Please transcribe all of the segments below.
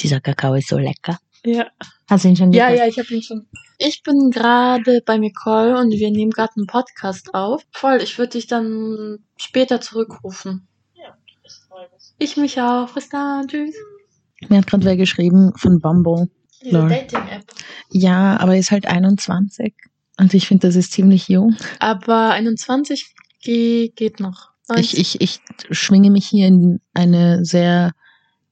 Dieser Kakao ist so lecker. Ja. Hast du ihn schon Ja, gekauft? ja, ich habe ihn schon. Ich bin gerade bei Nicole und wir nehmen gerade einen Podcast auf. Voll, ich würde dich dann später zurückrufen. Ich mich auch. Bis dann. Tschüss. Mir hat gerade wer geschrieben von Bumble. Diese. Dating-App. Ja, aber er ist halt 21. Und ich finde, das ist ziemlich jung. Aber 21 ge- geht noch. Ich, ich, ich schwinge mich hier in eine sehr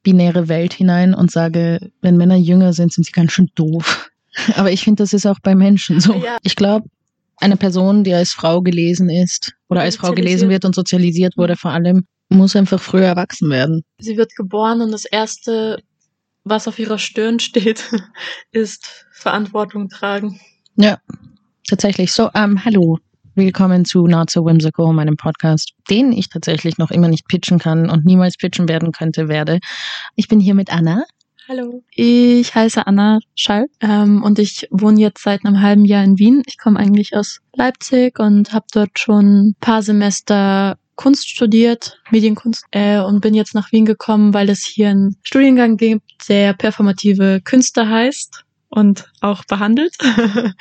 binäre Welt hinein und sage, wenn Männer jünger sind, sind sie ganz schön doof. Aber ich finde, das ist auch bei Menschen so. Ja. Ich glaube, eine Person, die als Frau gelesen ist oder als Frau gelesen wird und sozialisiert wurde vor allem, muss einfach früher erwachsen werden. Sie wird geboren und das erste, was auf ihrer Stirn steht, ist Verantwortung tragen. Ja, tatsächlich. So, ähm, hallo. Willkommen zu Not So Whimsical, meinem Podcast, den ich tatsächlich noch immer nicht pitchen kann und niemals pitchen werden könnte, werde. Ich bin hier mit Anna. Hallo. Ich heiße Anna Schall ähm, und ich wohne jetzt seit einem halben Jahr in Wien. Ich komme eigentlich aus Leipzig und habe dort schon ein paar Semester Kunst studiert, Medienkunst, äh, und bin jetzt nach Wien gekommen, weil es hier einen Studiengang gibt, der performative Künste heißt und auch behandelt.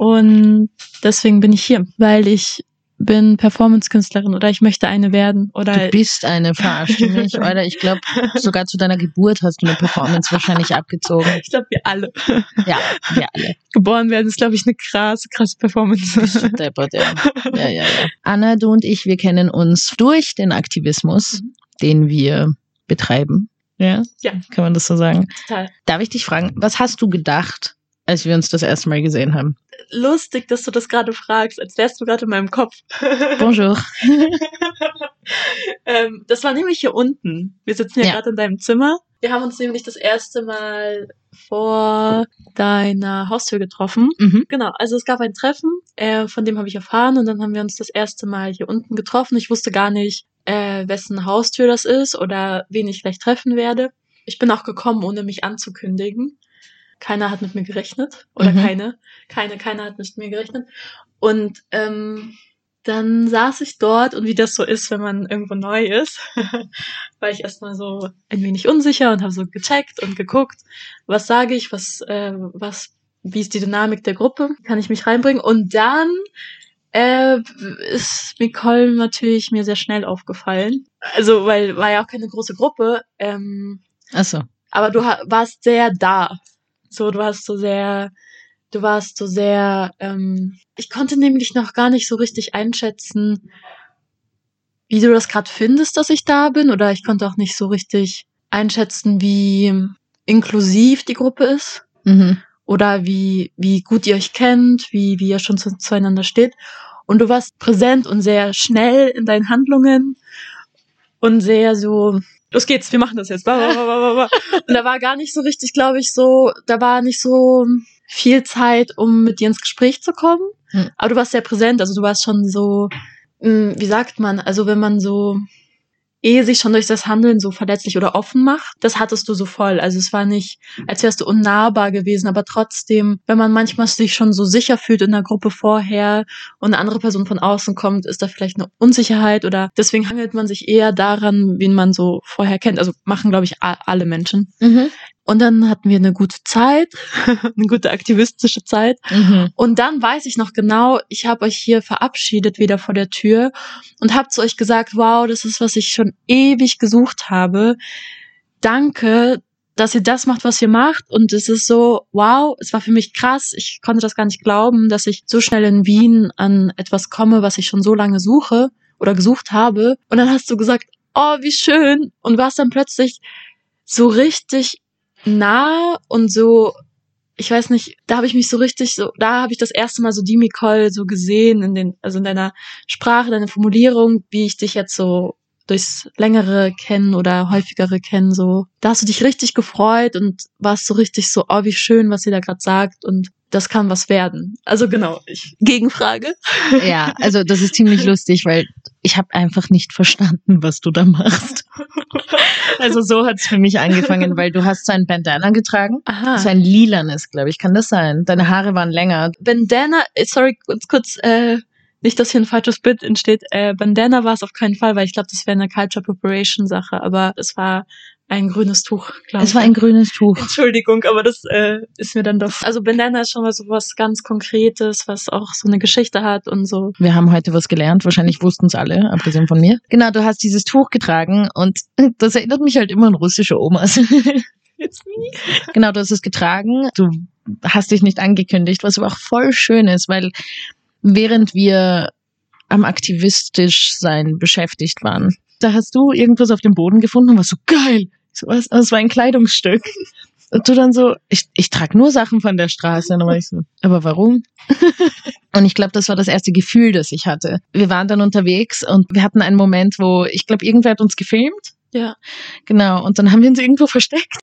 und deswegen bin ich hier, weil ich bin Performance-Künstlerin oder ich möchte eine werden oder Du bist eine, verarscht du mich, oder? Ich glaube, sogar zu deiner Geburt hast du eine Performance wahrscheinlich abgezogen. ich glaube wir alle. Ja, wir alle. geboren werden, ist, glaube ich, eine krasse, krasse Performance. Deppert, ja. Ja, ja, ja. Anna, du und ich, wir kennen uns durch den Aktivismus, Mhm. den wir betreiben. Ja, Ja. kann man das so sagen? Total. Darf ich dich fragen, was hast du gedacht, als wir uns das erste Mal gesehen haben? Lustig, dass du das gerade fragst, als wärst du gerade in meinem Kopf. Bonjour. ähm, das war nämlich hier unten. Wir sitzen ja, Ja. gerade in deinem Zimmer. Wir haben uns nämlich das erste Mal vor deiner Haustür getroffen. Mhm. Genau, also es gab ein Treffen, äh, von dem habe ich erfahren und dann haben wir uns das erste Mal hier unten getroffen. Ich wusste gar nicht, äh, wessen Haustür das ist oder wen ich vielleicht treffen werde. Ich bin auch gekommen, ohne mich anzukündigen. Keiner hat mit mir gerechnet oder Mhm. keine, keine, keiner hat mit mir gerechnet. Und ähm, dann saß ich dort und wie das so ist, wenn man irgendwo neu ist, war ich erstmal so ein wenig unsicher und habe so gecheckt und geguckt, was sage ich, was, äh, was, wie ist die Dynamik der Gruppe, kann ich mich reinbringen. Und dann äh, ist Nicole natürlich mir sehr schnell aufgefallen. Also, weil war ja auch keine große Gruppe, ähm, Achso. aber du warst sehr da. So, du hast so sehr, du warst so sehr, ähm, ich konnte nämlich noch gar nicht so richtig einschätzen, wie du das gerade findest, dass ich da bin, oder ich konnte auch nicht so richtig einschätzen, wie inklusiv die Gruppe ist Mhm. oder wie, wie gut ihr euch kennt, wie, wie ihr schon zu, zueinander steht. Und du warst präsent und sehr schnell in deinen Handlungen und sehr so, los geht's, wir machen das jetzt. Und da war gar nicht so richtig, glaube ich, so, da war nicht so viel Zeit, um mit dir ins Gespräch zu kommen. Hm. Aber du warst sehr präsent, also du warst schon so, mh, wie sagt man, also wenn man so eh sich schon durch das Handeln so verletzlich oder offen macht, das hattest du so voll. Also es war nicht, als wärst du unnahbar gewesen, aber trotzdem, wenn man manchmal sich schon so sicher fühlt in der Gruppe vorher und eine andere Person von außen kommt, ist da vielleicht eine Unsicherheit oder deswegen hangelt man sich eher daran, wen man so vorher kennt. Also machen, glaube ich, alle Menschen. Mhm. Und dann hatten wir eine gute Zeit, eine gute aktivistische Zeit. Mhm. Und dann weiß ich noch genau, ich habe euch hier verabschiedet wieder vor der Tür und habe zu euch gesagt, wow, das ist, was ich schon ewig gesucht habe. Danke, dass ihr das macht, was ihr macht. Und es ist so, wow, es war für mich krass. Ich konnte das gar nicht glauben, dass ich so schnell in Wien an etwas komme, was ich schon so lange suche oder gesucht habe. Und dann hast du gesagt, oh, wie schön. Und warst dann plötzlich so richtig nah und so ich weiß nicht, da habe ich mich so richtig so, da habe ich das erste Mal so die Nicole so gesehen in den, also in deiner Sprache, deiner Formulierung, wie ich dich jetzt so durchs längere kennen oder häufigere kennen, so, da hast du dich richtig gefreut und warst so richtig so, oh, wie schön, was sie da gerade sagt und das kann was werden. Also genau, ich, Gegenfrage. Ja, also das ist ziemlich lustig, weil ich habe einfach nicht verstanden, was du da machst. Also so hat's für mich angefangen, weil du hast so ein Bandana getragen. Aha. So ein lilanes, glaube ich. Kann das sein? Deine Haare waren länger. Bandana, äh, sorry, kurz, kurz, äh, nicht, dass hier ein falsches Bild entsteht. Äh, Bandana war es auf keinen Fall, weil ich glaube, das wäre eine Culture Preparation Sache, aber es war ein grünes Tuch, glaube ich. Es war ein grünes Tuch. Entschuldigung, aber das äh, ist mir dann doch. Also Bandana ist schon mal so was ganz Konkretes, was auch so eine Geschichte hat und so. Wir haben heute was gelernt. Wahrscheinlich wussten es alle, abgesehen von mir. Genau, du hast dieses Tuch getragen und das erinnert mich halt immer an russische Omas. It's me. genau, du hast es getragen. Du hast dich nicht angekündigt, was aber auch voll schön ist, weil während wir am aktivistisch sein beschäftigt waren, da hast du irgendwas auf dem Boden gefunden und warst so geil. So was, das war ein Kleidungsstück. Und du dann so, ich, ich trage nur Sachen von der Straße. Und dann war ich so, aber warum? und ich glaube, das war das erste Gefühl, das ich hatte. Wir waren dann unterwegs und wir hatten einen Moment, wo ich glaube, irgendwer hat uns gefilmt Ja. Genau, und dann haben wir uns irgendwo versteckt.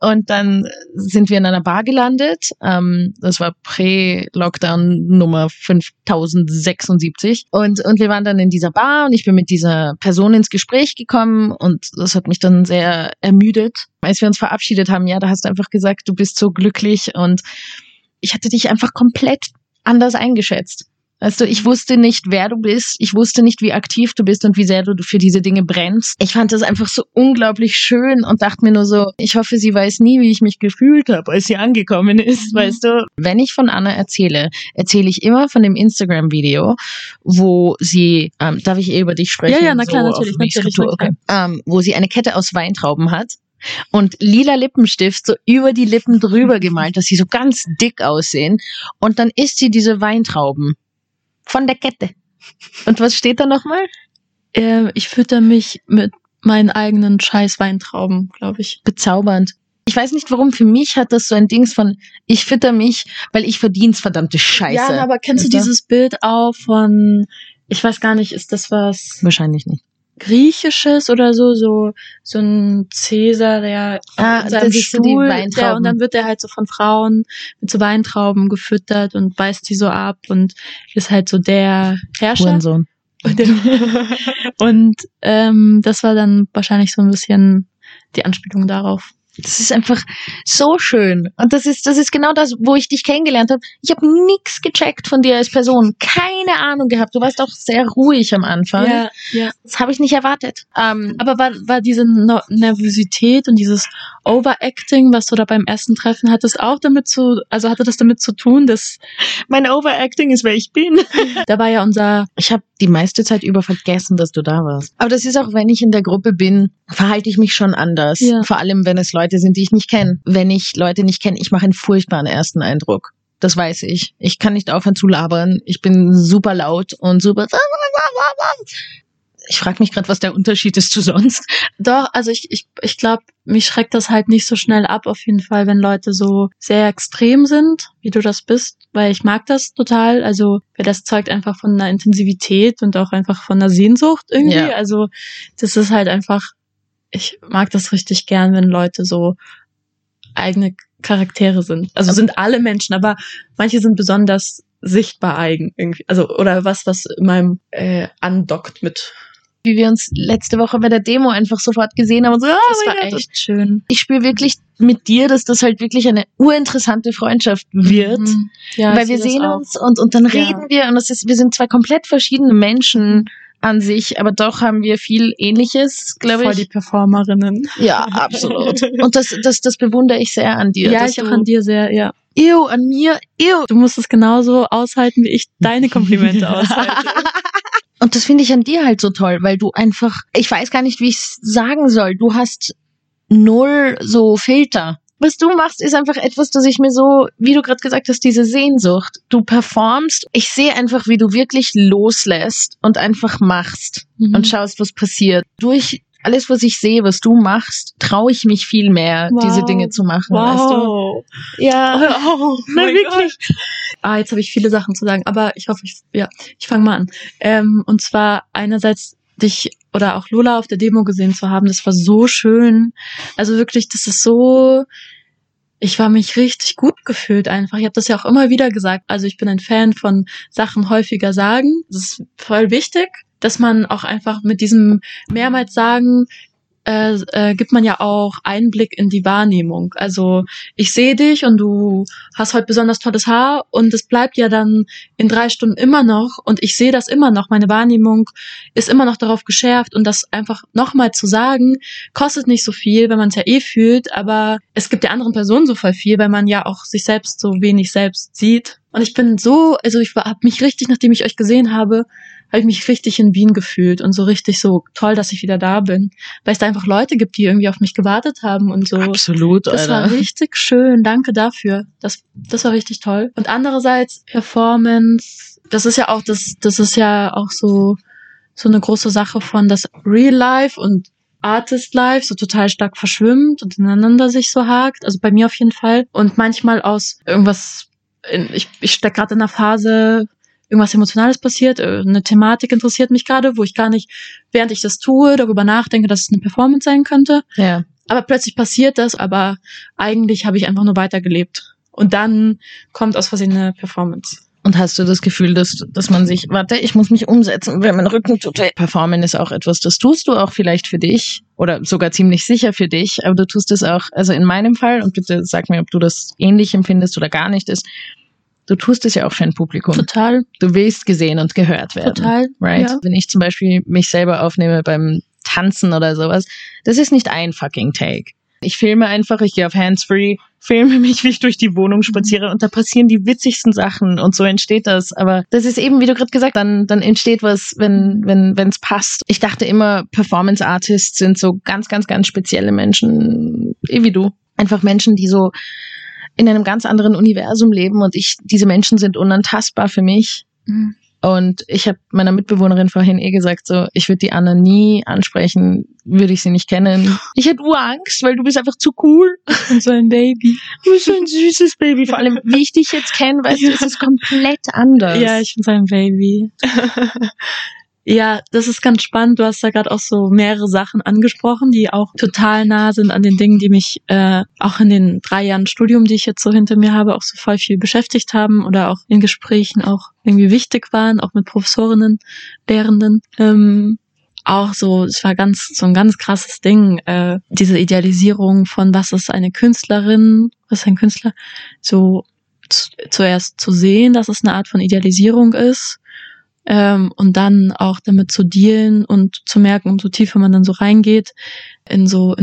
Und dann sind wir in einer Bar gelandet. Ähm, das war Prä-Lockdown Nummer 5076. Und, und wir waren dann in dieser Bar und ich bin mit dieser Person ins Gespräch gekommen und das hat mich dann sehr ermüdet. Als wir uns verabschiedet haben, ja, da hast du einfach gesagt, du bist so glücklich und ich hatte dich einfach komplett anders eingeschätzt. Weißt du, ich wusste nicht, wer du bist. Ich wusste nicht, wie aktiv du bist und wie sehr du für diese Dinge brennst. Ich fand das einfach so unglaublich schön und dachte mir nur so, ich hoffe, sie weiß nie, wie ich mich gefühlt habe, als sie angekommen ist, Mhm. weißt du. Wenn ich von Anna erzähle, erzähle ich immer von dem Instagram-Video, wo sie, ähm, darf ich eh über dich sprechen? Ja, ja, na klar, So natürlich, natürlich, na okay. ähm, wo sie eine Kette aus Weintrauben hat und lila Lippenstift so über die Lippen drüber gemalt, dass sie so ganz dick aussehen. Und dann isst sie diese Weintrauben von der Kette. Und was steht da nochmal? Äh, ich fütter mich mit meinen eigenen scheiß Weintrauben, glaube ich. Bezaubernd. Ich weiß nicht warum, für mich hat das so ein Dings von, ich fütter mich, weil ich verdien's, verdammte Scheiße. Ja, aber kennst du dieses Bild auch von, ich weiß gar nicht, ist das was Wahrscheinlich nicht. Griechisches oder so, so, so ein Cäsar, der Ah, in seinem Stuhl, der, und dann wird er halt so von Frauen mit so Weintrauben gefüttert und beißt die so ab und ist halt so der Herrscher. Hurensohn. Und, und ähm, das war dann wahrscheinlich so ein bisschen die Anspielung darauf. Das ist einfach so schön. Und das ist, das ist genau das, wo ich dich kennengelernt habe. Ich habe nix gecheckt von dir als Person. Keine Ahnung gehabt. Du warst auch sehr ruhig am Anfang. ja. Das habe ich nicht erwartet. Ähm, Aber war, war diese no Nervosität und dieses Overacting, was du da beim ersten Treffen hattest, auch damit zu, also hatte das damit zu tun, dass mein Overacting ist, wer ich bin. da war ja unser, Ich habe die meiste Zeit über vergessen, dass du da warst. Aber das ist auch, wenn ich in der Gruppe bin, verhalte ich mich schon anders. Ja. Vor allem, wenn es Leute sind, die ich nicht kenne. Wenn ich Leute nicht kenne, ich mache einen furchtbaren ersten Eindruck. Das weiß ich. Ich kann nicht aufhören zu labern. Ich bin super laut und super. Ich frage mich gerade, was der Unterschied ist zu sonst. doch, also ich, ich, ich glaube, mich schreckt das halt nicht so schnell ab, auf jeden Fall, wenn Leute so sehr extrem sind, wie du das bist, weil ich mag das total. Also, weil das zeugt einfach von einer Intensivität und auch einfach von einer Sehnsucht irgendwie. Ja. Also, das ist halt einfach, ich mag das richtig gern, wenn Leute so eigene Charaktere sind. Also sind alle Menschen, aber manche sind besonders sichtbar eigen irgendwie. Also, oder was, was in meinem äh, andockt mit. Wie wir uns letzte Woche bei der Demo einfach sofort gesehen haben und so, oh Das war Gott, echt schön. ich spüre wirklich mit dir, dass das halt wirklich eine urinteressante Freundschaft wird. Mhm. Ja, weil wir sehen auch. uns und, und dann Ja. reden wir und das ist, wir sind zwei komplett verschiedene Menschen an sich, aber doch haben wir viel Ähnliches, glaube Voll die ich. Performerinnen. Ja, absolut. Und das, das, das bewundere ich sehr an dir. Ja, ich auch an dir sehr, ja. Ew, an mir, ew. Du musst es genauso aushalten, wie ich deine Komplimente aushalte. Und das finde ich an dir halt so toll, weil du einfach, ich weiß gar nicht, wie ich es sagen soll. Du hast null so Filter. Was du machst, ist einfach etwas, das ich mir so, wie du gerade gesagt hast, diese Sehnsucht. Du performst. Ich sehe einfach, wie du wirklich loslässt und einfach machst. Mhm. und schaust, was passiert. Durch alles, was ich sehe, was du machst, traue ich mich viel mehr, Wow. diese Dinge zu machen. Weißt Wow. du? Ja. Oh, Na, mein wirklich. Gott. Ah, jetzt habe ich viele Sachen zu sagen, aber ich hoffe, ich, ja, ich fange mal an. Ähm, und zwar einerseits dich oder auch Lola auf der Demo gesehen zu haben, das war so schön. Also wirklich, das ist so, ich war mich richtig gut gefühlt einfach. Ich habe das ja auch immer wieder gesagt. Also ich bin ein Fan von Sachen häufiger sagen. Das ist voll wichtig, dass man auch einfach mit diesem mehrmals sagen äh, äh, gibt man ja auch Einblick in die Wahrnehmung. Also ich sehe dich und du hast heute besonders tolles Haar und es bleibt ja dann in drei Stunden immer noch und ich sehe das immer noch. Meine Wahrnehmung ist immer noch darauf geschärft und das einfach nochmal zu sagen, kostet nicht so viel, wenn man es ja eh fühlt, aber es gibt der anderen Person so voll viel, weil man ja auch sich selbst so wenig selbst sieht. Und ich bin so, also ich habe mich richtig, nachdem ich euch gesehen habe, habe ich mich richtig in Wien gefühlt und so richtig so toll, dass ich wieder da bin. Weil es da einfach Leute gibt, die irgendwie auf mich gewartet haben und so. Absolut, Das Alter. war richtig schön. Danke dafür. Das, das war richtig toll. Und andererseits Performance, das ist ja auch, das, das ist ja auch so, so eine große Sache von, dass Real Life und Artist Life so total stark verschwimmt und ineinander sich so hakt. Also bei mir auf jeden Fall. Und manchmal aus irgendwas, in, ich, ich stecke gerade in einer Phase, irgendwas Emotionales passiert, äh, eine Thematik interessiert mich gerade, wo ich gar nicht, während ich das tue, darüber nachdenke, dass es eine Performance sein könnte. Ja. Aber plötzlich passiert das, aber eigentlich habe ich einfach nur weitergelebt. Und dann kommt aus Versehen eine Performance. Und hast du das Gefühl, dass, dass man sich, warte, ich muss mich umsetzen, wenn mein Rücken tut. Performen ist auch etwas, das tust du auch vielleicht für dich oder sogar ziemlich sicher für dich, aber du tust es auch, also in meinem Fall, und bitte sag mir, ob du das ähnlich empfindest oder gar nicht ist, du tust es ja auch für ein Publikum. Total, Du willst gesehen und gehört werden. total. Right? Ja. Wenn ich zum Beispiel mich selber aufnehme beim Tanzen oder sowas, das ist nicht ein fucking Take. Ich filme einfach, ich gehe auf Handsfree, filme mich, wie ich durch die Wohnung spaziere und da passieren die witzigsten Sachen und so entsteht das. Aber das ist eben, wie du gerade gesagt, dann dann entsteht was, wenn wenn wenn es passt. Ich dachte immer, Performance Artists sind so ganz ganz ganz spezielle Menschen, eh wie du, einfach Menschen, die so in einem ganz anderen Universum leben und ich diese Menschen sind unantastbar für mich. Mhm. Und ich habe meiner Mitbewohnerin vorhin eh gesagt, so, ich würde die Anna nie ansprechen, würde ich sie nicht kennen. Ich hätte Urangst, weil du bist einfach zu cool. Und so ein Baby. Du bist so ein süßes Baby. Vor allem, wie ich dich jetzt kenne, weißt du, es ist komplett anders. Ja, ich bin so ein Baby. ja, das ist ganz spannend. Du hast da gerade auch so mehrere Sachen angesprochen, die auch total nah sind an den Dingen, die mich äh, auch in den drei Jahren Studium, die ich jetzt so hinter mir habe, auch so voll viel beschäftigt haben oder auch in Gesprächen auch irgendwie wichtig waren, auch mit Professorinnen, Lehrenden. Ähm, auch so, es war ganz so ein ganz krasses Ding, äh, diese Idealisierung von was ist eine Künstlerin, was ist ein Künstler, so zu, zuerst zu sehen, dass es eine Art von Idealisierung ist ähm, und dann auch damit zu dealen und zu merken, umso tiefer man dann so reingeht in so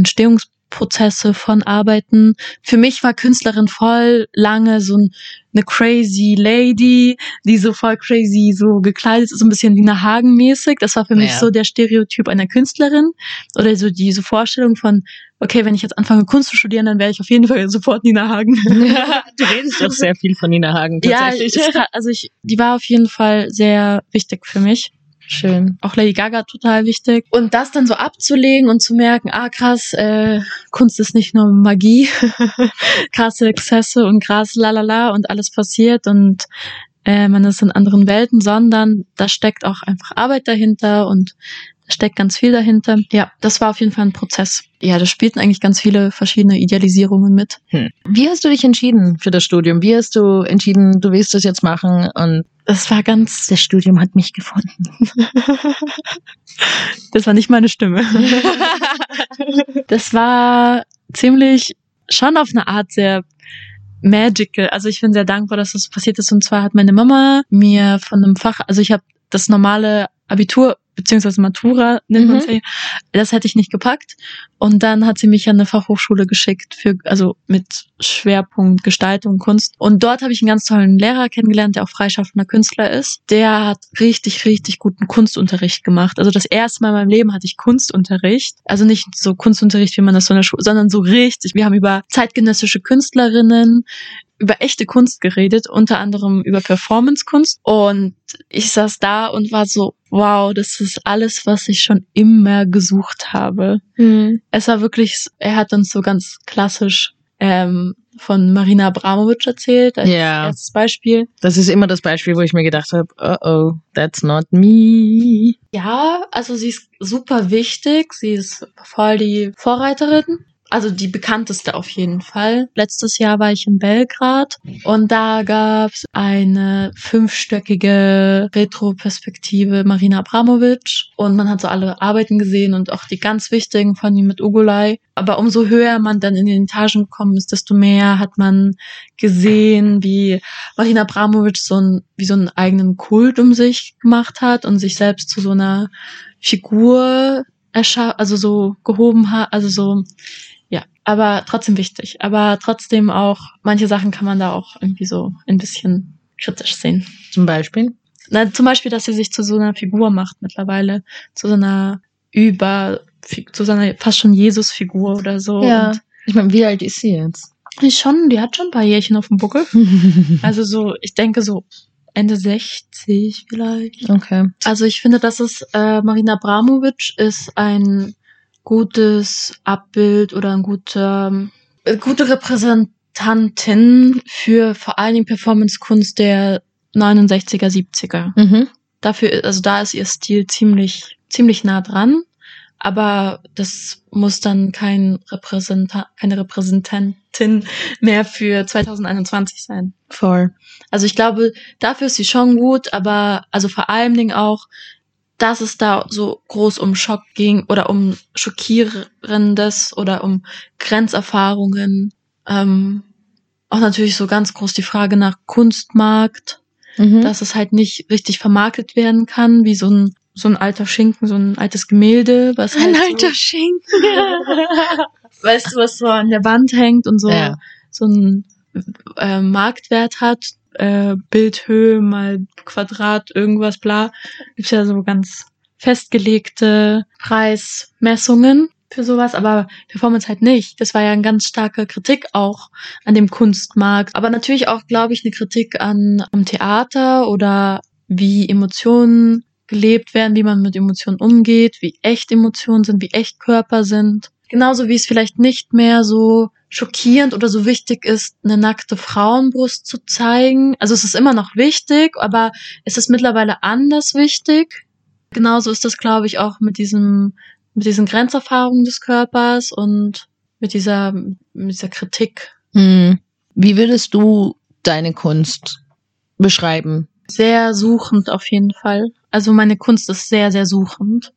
Entstehungsprozesse von Arbeiten. Für mich war Künstlerin voll lange so ein, eine crazy Lady, die so voll crazy so gekleidet ist, so ein bisschen Nina Hagen mäßig. Das war für mich Ja. so der Stereotyp einer Künstlerin oder so diese Vorstellung von, okay, wenn ich jetzt anfange Kunst zu studieren, dann wäre ich auf jeden Fall sofort Nina Hagen. du redest doch sehr viel von Nina Hagen Ja, tatsächlich. ist grad- also ich, die war auf jeden Fall sehr wichtig für mich. Schön. Auch Lady Gaga total wichtig. Und das dann so abzulegen und zu merken, ah krass, äh, Kunst ist nicht nur Magie, krasse Exzesse und krass lalala und alles passiert und äh, man ist in anderen Welten, sondern da steckt auch einfach Arbeit dahinter und steckt ganz viel dahinter. Ja, das war auf jeden Fall ein Prozess. Ja, da spielten eigentlich ganz viele verschiedene Idealisierungen mit. Wie hast du dich entschieden für das Studium? Wie hast du entschieden, du willst das jetzt machen und Das war ganz das Studium hat mich gefunden? Das war nicht meine Stimme. das war ziemlich schon auf eine Art sehr magical. Also ich bin sehr dankbar, dass das passiert ist. Und zwar hat meine Mama mir von einem Fach, also ich habe das normale Abitur beziehungsweise Matura nennt Mhm. man ja. Das hätte ich nicht gepackt. Und dann hat sie mich an eine Fachhochschule geschickt für, also mit Schwerpunkt Gestaltung, Kunst. Und dort habe ich einen ganz tollen Lehrer kennengelernt, der auch freischaffender Künstler ist. Der hat richtig, richtig guten Kunstunterricht gemacht. Also das erste Mal in meinem Leben hatte ich Kunstunterricht. Also nicht so Kunstunterricht, wie man das so in der Schule, sondern so richtig. Wir haben über zeitgenössische Künstlerinnen, über echte Kunst geredet, unter anderem über Performancekunst. Und ich saß da und war so, wow, das ist alles, was ich schon immer gesucht habe. Es war wirklich, er hat uns so ganz klassisch ähm, von Marina Abramovic erzählt, als Ja. erstes Beispiel. Das ist immer das Beispiel, wo ich mir gedacht habe, oh oh, that's not me. Ja, also sie ist super wichtig, sie ist voll die Vorreiterin. Also die bekannteste auf jeden Fall. Letztes Jahr war ich in Belgrad und da gab's eine fünfstöckige Retroperspektive Marina Abramovic und man hat so alle Arbeiten gesehen und auch die ganz wichtigen von ihm mit Ugolai. Aber umso höher man dann in den Etagen gekommen ist, desto mehr hat man gesehen, wie Marina Abramovic so ein, wie so einen eigenen Kult um sich gemacht hat und sich selbst zu so einer Figur also so gehoben hat, also so aber trotzdem wichtig. Aber trotzdem auch, manche Sachen kann man da auch irgendwie so ein bisschen kritisch sehen. Zum Beispiel? Na, zum Beispiel, dass sie sich zu so einer Figur macht mittlerweile, zu so einer über, zu so einer fast schon Jesus-Figur oder so. Ja. Und Ich meine, wie alt ist sie jetzt? die schon, die hat schon ein paar Jährchen auf dem Buckel. Also so, ich denke so Ende 60 vielleicht. okay. Also ich finde, dass es äh, Marina Abramovic ist ein gutes Abbild oder ein guter, äh, gute Repräsentantin für vor allen Dingen Performance-Kunst der 69er, 70er. Mhm. Dafür, also da ist ihr Stil ziemlich, ziemlich nah dran. Aber das muss dann kein Repräsentant, keine Repräsentantin mehr für 2021 sein. Voll. Also ich glaube, dafür ist sie schon gut, aber also vor allen Dingen auch, dass es da so groß um Schock ging oder um Schockierendes oder um Grenzerfahrungen. Ähm, auch natürlich so ganz groß die Frage nach Kunstmarkt, Mhm. dass es halt nicht richtig vermarktet werden kann, wie so ein so ein alter Schinken, so ein altes Gemälde, was halt so, Schinken. weißt du, was so an der Wand hängt und so Ja. so ein äh, Marktwert hat, äh, Bildhöhe mal Quadrat, irgendwas, bla. Gibt's ja so ganz festgelegte Preismessungen für sowas, aber Performance halt nicht. Das war ja eine ganz starke Kritik auch an dem Kunstmarkt. Aber natürlich auch, glaube ich, eine Kritik an am Theater oder wie Emotionen gelebt werden, wie man mit Emotionen umgeht, wie echt Emotionen sind, wie echt Körper sind. Genauso wie es vielleicht nicht mehr so schockierend oder so wichtig ist, eine nackte Frauenbrust zu zeigen. Also es ist immer noch wichtig, aber es ist mittlerweile anders wichtig. Genauso ist das, glaube ich, auch mit diesem, mit diesen Grenzerfahrungen des Körpers und mit dieser, mit dieser Kritik. Mhm. Wie würdest du deine Kunst beschreiben? Sehr suchend auf jeden Fall. Also meine Kunst ist sehr, sehr suchend.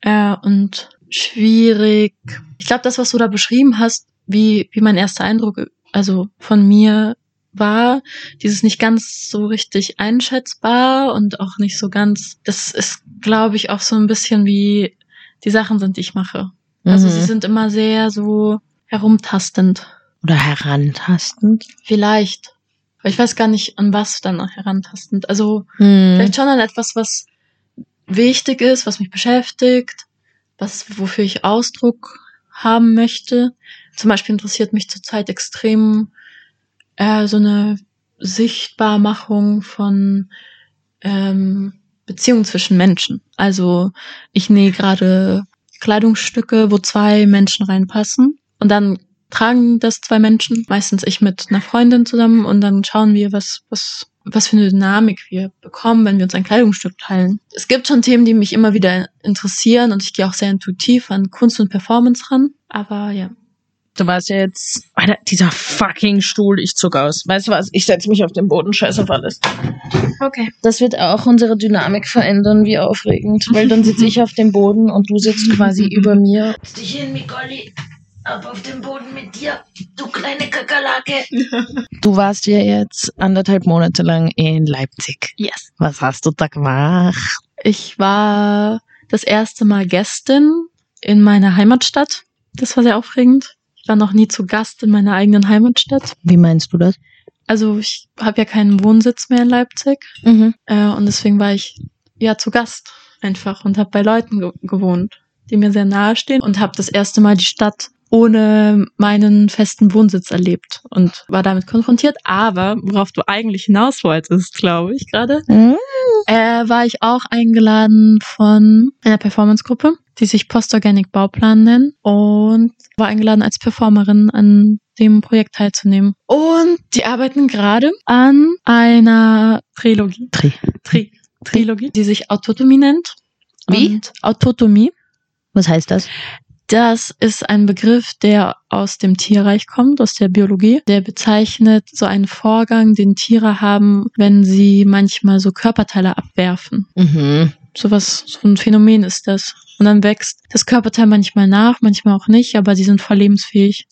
Äh, und schwierig. Ich glaube, das, was du da beschrieben hast, wie, wie mein erster Eindruck, also von mir war, dieses nicht ganz so richtig einschätzbar und auch nicht so ganz, das ist, glaube ich, auch so ein bisschen wie die Sachen sind, die ich mache. Also Mhm. sie sind immer sehr so herumtastend. Oder herantastend? Vielleicht. Aber ich weiß gar nicht, an was dann herantastend. Also Mhm. vielleicht schon an etwas, was wichtig ist, was mich beschäftigt, was, wofür ich Ausdruck haben möchte. Zum Beispiel interessiert mich zurzeit extrem äh, so eine Sichtbarmachung von ähm, Beziehungen zwischen Menschen. Also ich nähe gerade Kleidungsstücke, wo zwei Menschen reinpassen und dann tragen das zwei Menschen, meistens ich mit einer Freundin zusammen und dann schauen wir, was, was, was für eine Dynamik wir bekommen, wenn wir uns ein Kleidungsstück teilen. Es gibt schon Themen, die mich immer wieder interessieren und ich gehe auch sehr intuitiv an Kunst und Performance ran. Aber ja. Du warst ja jetzt. Alter, dieser fucking Stuhl, ich zuck aus. Weißt du was? Ich setze mich auf den Boden, scheiß auf alles. Okay. Das wird auch unsere Dynamik verändern, wie aufregend. Weil dann sitze ich auf dem Boden und du sitzt quasi über mir. dich hin, Mikoli. Ab auf den Boden mit dir, du kleine Kakerlake. Du warst ja jetzt anderthalb Monate lang in Leipzig. Yes. Was hast du da gemacht? Ich war das erste Mal Gästin in meiner Heimatstadt. Das war sehr aufregend. Ich war noch nie zu Gast in meiner eigenen Heimatstadt. Wie meinst du das? Also ich habe ja keinen Wohnsitz mehr in Leipzig Mhm. äh, und deswegen war ich ja zu Gast einfach und habe bei Leuten ge gewohnt, die mir sehr nahe stehen und habe das erste Mal die Stadt ohne meinen festen Wohnsitz erlebt und war damit konfrontiert. Aber worauf du eigentlich hinaus wolltest, glaube ich gerade, Mhm. äh, war ich auch eingeladen von einer Performancegruppe, die sich Postorganic Bauplan nennen und war eingeladen als Performerin an dem Projekt teilzunehmen. Und die arbeiten gerade an einer Trilogie, Tri. Tri Trilogie, die sich Autotomie nennt. Wie? Und Autotomie. Was heißt das? Das ist ein Begriff, der aus dem Tierreich kommt, aus der Biologie. Der bezeichnet so einen Vorgang, den Tiere haben, wenn sie manchmal so Körperteile abwerfen. Mhm. Sowas, so ein Phänomen ist das. Und dann wächst das Körperteil manchmal nach, manchmal auch nicht, aber sie sind voll lebensfähig.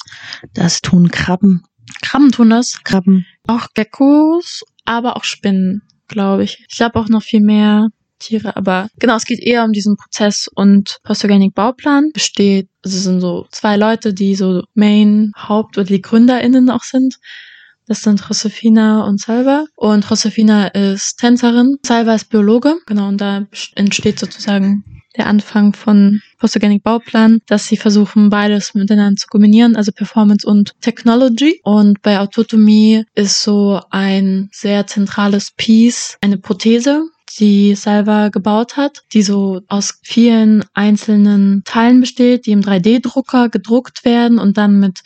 Das tun Krabben. Krabben tun das, Krabben. auch Geckos, aber auch Spinnen, glaube ich. Ich glaube auch noch viel mehr Tiere, aber genau, es geht eher um diesen Prozess und Post-Organic Bauplan besteht, also es sind so zwei Leute, die so Main, Haupt- oder die GründerInnen auch sind. Das sind Josefina und Salva. Und Josefina ist Tänzerin, Salva ist Biologe. Genau, und da entsteht sozusagen der Anfang von Post-Organic Bauplan, dass sie versuchen, beides miteinander zu kombinieren, also Performance und Technology. Und bei Autotomie ist so ein sehr zentrales Piece, eine Prothese, die Salva gebaut hat, die so aus vielen einzelnen Teilen besteht, die im 3D-Drucker gedruckt werden und dann mit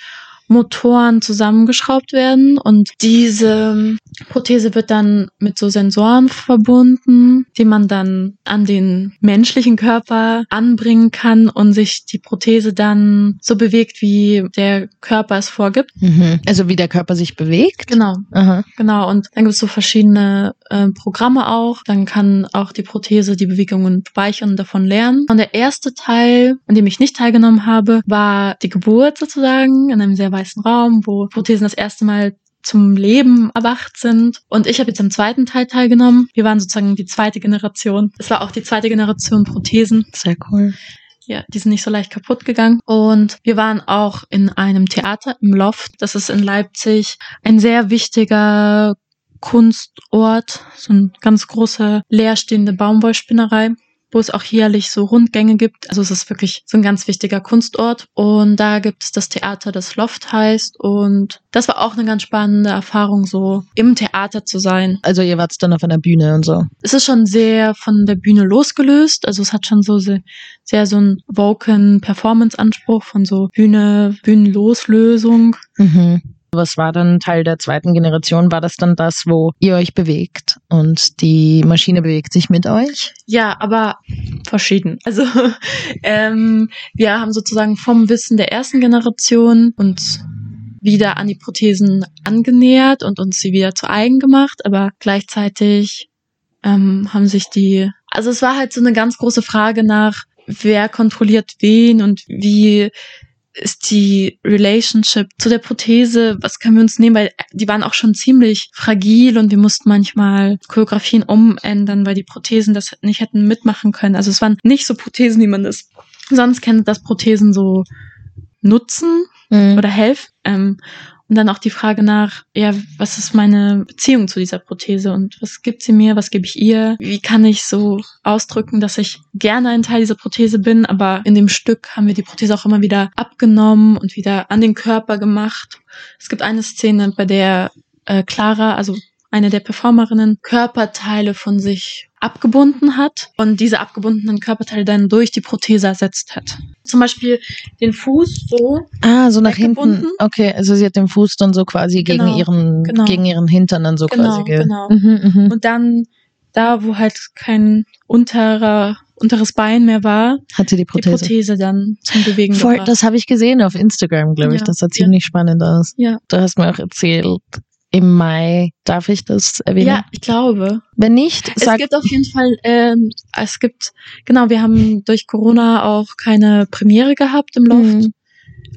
Motoren zusammengeschraubt werden und diese Prothese wird dann mit so Sensoren verbunden, die man dann an den menschlichen Körper anbringen kann und sich die Prothese dann so bewegt, wie der Körper es vorgibt. Mhm. Also wie der Körper sich bewegt. Genau, Aha. genau. Und dann gibt es so verschiedene äh, Programme auch. Dann kann auch die Prothese die Bewegungen speichern und davon lernen. Und der erste Teil, an dem ich nicht teilgenommen habe, war die Geburt sozusagen in einem sehr weißen Raum, wo Prothesen das erste Mal zum Leben erwacht sind. Und ich habe jetzt am zweiten Teil teilgenommen. Wir waren sozusagen die zweite Generation. Es war auch die zweite Generation Prothesen. Sehr cool. Ja, die sind nicht so leicht kaputt gegangen. Und wir waren auch in einem Theater im Loft. Das ist in Leipzig ein sehr wichtiger Kunstort. So eine ganz große leerstehende Baumwollspinnerei wo es auch jährlich so Rundgänge gibt. Also es ist wirklich so ein ganz wichtiger Kunstort. Und da gibt es das Theater, das Loft heißt. Und das war auch eine ganz spannende Erfahrung, so im Theater zu sein. Also ihr wart dann auf einer Bühne und so. Es ist schon sehr von der Bühne losgelöst. Also es hat schon so sehr, sehr so einen Woken Performance-Anspruch von so Bühne, Bühnenloslösung. Mhm. Was war dann Teil der zweiten Generation? War das dann das, wo ihr euch bewegt und die Maschine bewegt sich mit euch? Ja, aber verschieden. Also ähm, wir haben sozusagen vom Wissen der ersten Generation uns wieder an die Prothesen angenähert und uns sie wieder zu eigen gemacht, aber gleichzeitig ähm, haben sich die, also es war halt so eine ganz große Frage nach, wer kontrolliert wen und wie ist die Relationship zu der Prothese, was können wir uns nehmen, weil die waren auch schon ziemlich fragil und wir mussten manchmal Choreografien umändern, weil die Prothesen das nicht hätten mitmachen können. Also es waren nicht so Prothesen, wie man das sonst kennt, dass Prothesen so nutzen Mhm. oder helfen. Ähm, und dann auch die Frage nach, ja, was ist meine Beziehung zu dieser Prothese und was gibt sie mir, was gebe ich ihr? Wie kann ich so ausdrücken, dass ich gerne ein Teil dieser Prothese bin, aber in dem Stück haben wir die Prothese auch immer wieder abgenommen und wieder an den Körper gemacht. Es gibt eine Szene, bei der äh, Clara, also eine der Performerinnen, Körperteile von sich abgebunden hat und diese abgebundenen Körperteile dann durch die Prothese ersetzt hat. Zum Beispiel den Fuß so Ah, so nach hinten. Okay, also sie hat den Fuß dann so quasi gegen Genau, ihren, genau. gegen ihren Hintern dann so Genau, quasi. Ge genau. Mhm, mhm. Und dann da, wo halt kein unterer, unteres Bein mehr war, Hat sie die die Prothese. Prothese dann zum Bewegen Voll, gebracht. das habe ich gesehen auf Instagram, glaube ich. Ja, Das sah ja. ziemlich spannend aus. Ja. Du hast mir auch erzählt, im Mai, darf ich das erwähnen? ja, ich glaube. Wenn nicht, Es sag gibt auf jeden Fall, ähm, es gibt, genau, wir haben durch Corona auch keine Premiere gehabt im Loft, Mhm.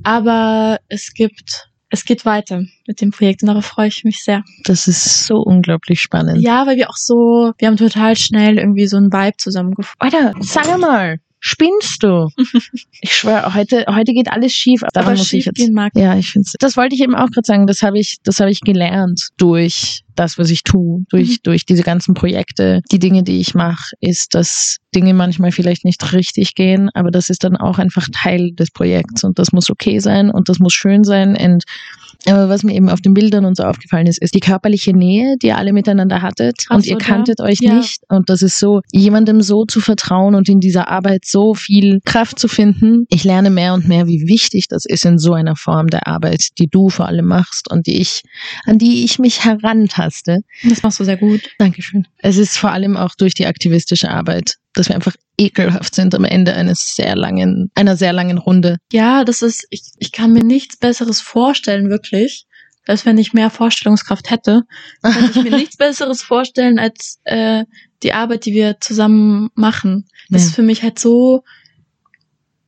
aber es gibt, es geht weiter mit dem Projekt und darauf freue ich mich sehr. Das ist so unglaublich spannend. Ja, weil wir auch so, wir haben total schnell irgendwie so einen Vibe zusammengefunden. Alter, sag mal, spinnst du? ich schwöre, heute, heute geht alles schief. Daran Aber muss ich schief jetzt. gehen mag. Ja, ich finde Das wollte ich eben auch gerade sagen. Das habe ich, das habe ich gelernt durch das, was ich tue, durch, Mhm. durch diese ganzen Projekte. Die Dinge, die ich mache, ist, dass Dinge manchmal vielleicht nicht richtig gehen, aber das ist dann auch einfach Teil des Projekts und das muss okay sein und das muss schön sein und aber was mir eben auf den Bildern und so aufgefallen ist, ist die körperliche Nähe, die ihr alle miteinander hattet Krass, und ihr oder? kanntet euch Ja. nicht und das ist so, jemandem so zu vertrauen und in dieser Arbeit so viel Kraft zu finden. Ich lerne mehr und mehr, wie wichtig das ist in so einer Form der Arbeit, die du vor allem machst und die ich, an die ich mich herantaste. Taste. Das machst du sehr gut. Dankeschön. Es ist vor allem auch durch die aktivistische Arbeit, dass wir einfach ekelhaft sind am Ende eines sehr langen, einer sehr langen Runde. Ja, das ist, ich, ich kann mir nichts Besseres vorstellen, wirklich. Als wenn ich mehr Vorstellungskraft hätte, könnte ich mir nichts Besseres vorstellen als äh, die Arbeit, die wir zusammen machen. Das Ja. ist für mich halt so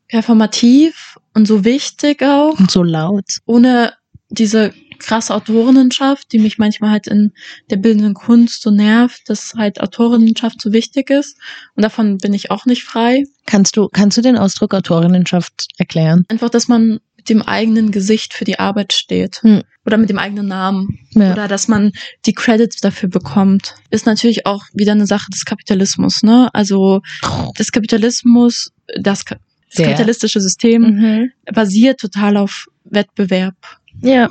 performativ und so wichtig auch. Und so laut. ohne diese krasse Autorinnenschaft, die mich manchmal halt in der bildenden Kunst so nervt, dass halt Autorinnenschaft so wichtig ist. Und davon bin ich auch nicht frei. Kannst du, kannst du den Ausdruck Autorinnenschaft erklären? Einfach, dass man mit dem eigenen Gesicht für die Arbeit steht. Hm. Oder mit dem eigenen Namen. Ja. Oder dass man die Credits dafür bekommt. Ist natürlich auch wieder eine Sache des Kapitalismus, ne? Also, das Kapitalismus, das, das kapitalistische System Mhm. basiert total auf Wettbewerb. Ja.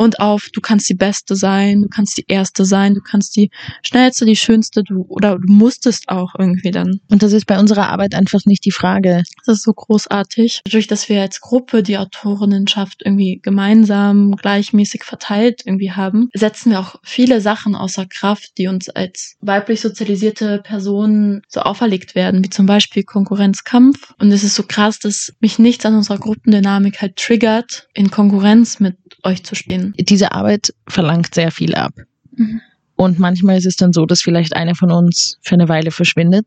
Und auf, du kannst die Beste sein, du kannst die Erste sein, du kannst die Schnellste, die Schönste, du oder du musstest auch irgendwie dann. Und das ist bei unserer Arbeit einfach nicht die Frage. Das ist so großartig. Dadurch, dass wir als Gruppe die Autorinnenschaft irgendwie gemeinsam, gleichmäßig verteilt irgendwie haben, setzen wir auch viele Sachen außer Kraft, die uns als weiblich sozialisierte Personen so auferlegt werden, wie zum Beispiel Konkurrenzkampf. Und es ist so krass, dass mich nichts an unserer Gruppendynamik halt triggert, in Konkurrenz mit euch zu stehen. Diese Arbeit verlangt sehr viel ab. Mhm. Und manchmal ist es dann so, dass vielleicht eine von uns für eine Weile verschwindet.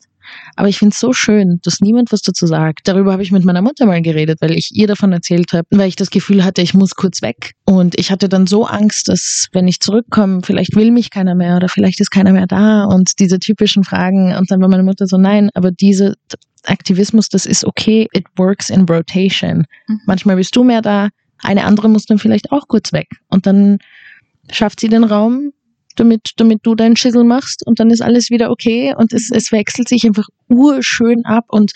Aber ich finde es so schön, dass niemand was dazu sagt. Darüber habe ich mit meiner Mutter mal geredet, weil ich ihr davon erzählt habe, weil ich das Gefühl hatte, ich muss kurz weg. Und ich hatte dann so Angst, dass wenn ich zurückkomme, vielleicht will mich keiner mehr oder vielleicht ist keiner mehr da und diese typischen Fragen. Und dann war meine Mutter so, nein, aber diese Aktivismus, das ist okay, it works in rotation. Mhm. Manchmal bist du mehr da, eine andere muss dann vielleicht auch kurz weg. Und dann schafft sie den Raum, damit, damit du deinen Schissel machst und dann ist alles wieder okay und es, es wechselt sich einfach urschön ab und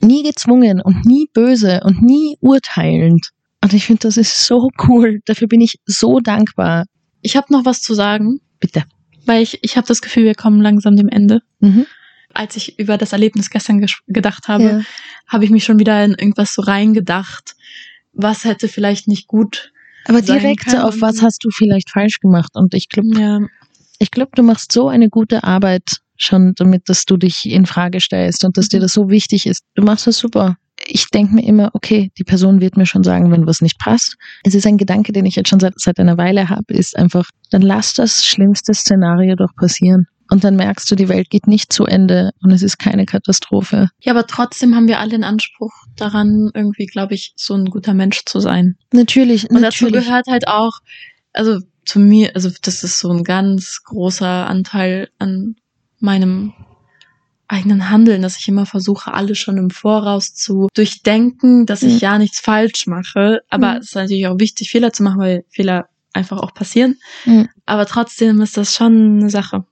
nie gezwungen und nie böse und nie urteilend. Und ich finde, das ist so cool. Dafür bin ich so dankbar. Ich habe noch was zu sagen, Bitte. weil ich, ich habe das Gefühl, wir kommen langsam dem Ende. Mhm. Als ich über das Erlebnis gestern ges- gedacht habe, Ja. habe ich mich schon wieder in irgendwas so reingedacht, was hätte vielleicht nicht gut. Aber sein direkt so auf was hast du vielleicht falsch gemacht? Und ich glaube, Ja, ich glaube, du machst so eine gute Arbeit schon damit, dass du dich in Frage stellst und dass dir das so wichtig ist. Du machst das super. Ich denke mir immer, okay, die Person wird mir schon sagen, wenn was nicht passt. Es ist ein Gedanke, den ich jetzt schon seit, seit einer Weile habe, ist einfach, dann lass das schlimmste Szenario doch passieren. Und dann merkst du, die Welt geht nicht zu Ende und es ist keine Katastrophe. ja, aber trotzdem haben wir alle den Anspruch daran, irgendwie, glaube ich, so ein guter Mensch zu sein. Natürlich, Und dazu natürlich. gehört halt auch, also zu mir, also das ist so ein ganz großer Anteil an meinem eigenen Handeln, dass ich immer versuche, alles schon im Voraus zu durchdenken, dass ich Mhm. ja nichts falsch mache. Aber Mhm. es ist natürlich auch wichtig, Fehler zu machen, weil Fehler einfach auch passieren. Mhm. Aber trotzdem ist das schon eine Sache.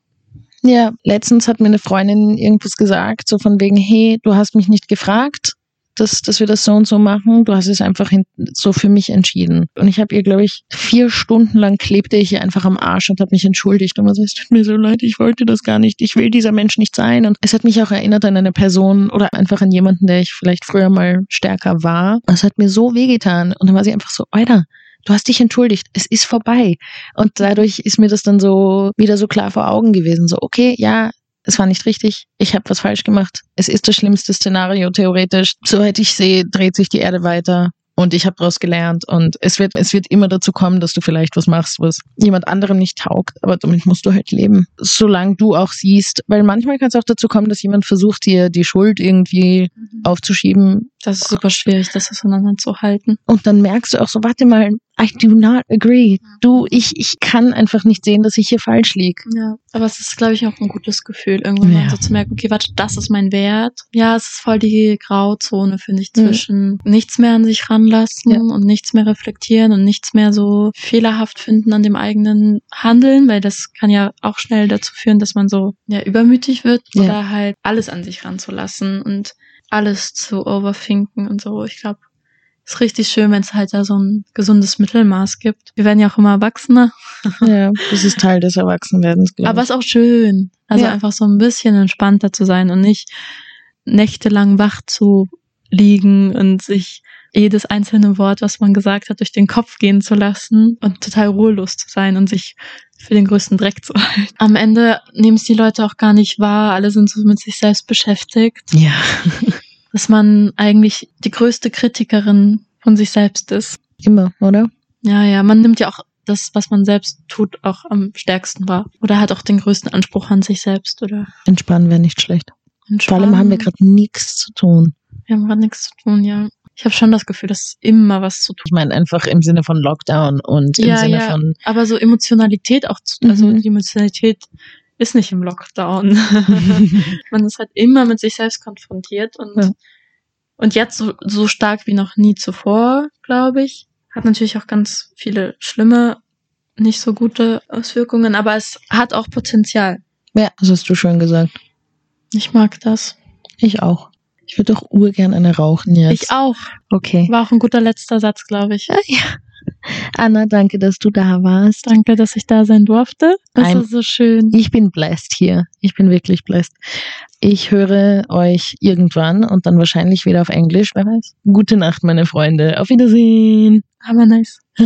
Ja, letztens hat mir eine Freundin irgendwas gesagt, so von wegen, hey, du hast mich nicht gefragt, dass, dass wir das so und so machen. Du hast es einfach so für mich entschieden. Und ich habe ihr, glaube ich, vier Stunden lang klebte ich ihr einfach am Arsch und habe mich entschuldigt. Und war so, es tut mir so leid, ich wollte das gar nicht. Ich will dieser Mensch nicht sein. Und es hat mich auch erinnert an eine Person oder einfach an jemanden, der ich vielleicht früher mal stärker war. Es hat mir so wehgetan. Und dann war sie einfach so, Alter, du hast dich entschuldigt, es ist vorbei. Und dadurch ist mir das dann so wieder so klar vor Augen gewesen. So, okay, ja, es war nicht richtig, ich habe was falsch gemacht. Es ist das schlimmste Szenario theoretisch. Soweit ich sehe, dreht sich die Erde weiter. Und ich habe daraus gelernt. Und es wird, es wird immer dazu kommen, dass du vielleicht was machst, was jemand anderem nicht taugt. Aber damit musst du halt leben. Solange du auch siehst. Weil manchmal kann es auch dazu kommen, dass jemand versucht, dir die Schuld irgendwie aufzuschieben. Das ist super schwierig, das auseinanderzuhalten. Und dann merkst du auch so, warte mal, I do not agree. Du, ich, ich kann einfach nicht sehen, dass ich hier falsch lieg. Ja, aber es ist, glaube ich, auch ein gutes Gefühl, irgendwann Ja. so zu merken, okay, warte, das ist mein Wert. Ja, es ist voll die Grauzone, finde ich, Mhm. zwischen nichts mehr an sich ranlassen Ja. und nichts mehr reflektieren und nichts mehr so fehlerhaft finden an dem eigenen Handeln, weil das kann ja auch schnell dazu führen, dass man so ja, übermütig wird Ja. oder halt alles an sich ranzulassen und alles zu overthinken und so. Ich glaube, ist richtig schön, wenn es halt da so ein gesundes Mittelmaß gibt. Wir werden ja auch immer erwachsener. Ja, das ist Teil des Erwachsenwerdens, glaube Aber ich. ist auch schön. Also Ja. einfach so ein bisschen entspannter zu sein und nicht nächtelang wach zu liegen und sich jedes einzelne Wort, was man gesagt hat, durch den Kopf gehen zu lassen und total ruhelos zu sein und sich für den größten Dreck zu halten. Am Ende nehmen es die Leute auch gar nicht wahr. Alle sind so mit sich selbst beschäftigt, Ja. dass man eigentlich die größte Kritikerin von sich selbst ist. Immer, oder? Ja, ja, man nimmt ja auch das, was man selbst tut, auch am stärksten wahr. Oder hat auch den größten Anspruch an sich selbst. Oder Entspannen wäre nicht schlecht. Vor allem entspannen. haben wir gerade nichts zu tun. Wir haben gerade nichts zu tun, ja. Ich habe schon das Gefühl, dass immer was zu tun Ich meine einfach im Sinne von Lockdown und im Ja, Sinne ja. von Aber so Emotionalität auch zu, also Mhm. die Emotionalität ist nicht im Lockdown. Man ist halt immer mit sich selbst konfrontiert und, Ja. und jetzt so, so stark wie noch nie zuvor, glaube ich. Hat natürlich auch ganz viele schlimme, nicht so gute Auswirkungen, aber es hat auch Potenzial. Ja, das hast du schön gesagt. Ich mag das. Ich auch. Ich würde doch urgern eine rauchen jetzt. Ich auch. Okay. War auch ein guter letzter Satz, glaube ich. Ja, ja. Anna, danke, dass du da warst. Danke, dass ich da sein durfte. Das Ein- ist so schön. Ich bin blessed hier. Ich bin wirklich blessed. Ich höre euch irgendwann und dann wahrscheinlich wieder auf Englisch, wer weiß. Gute Nacht, meine Freunde. Auf Wiedersehen. Aber nice.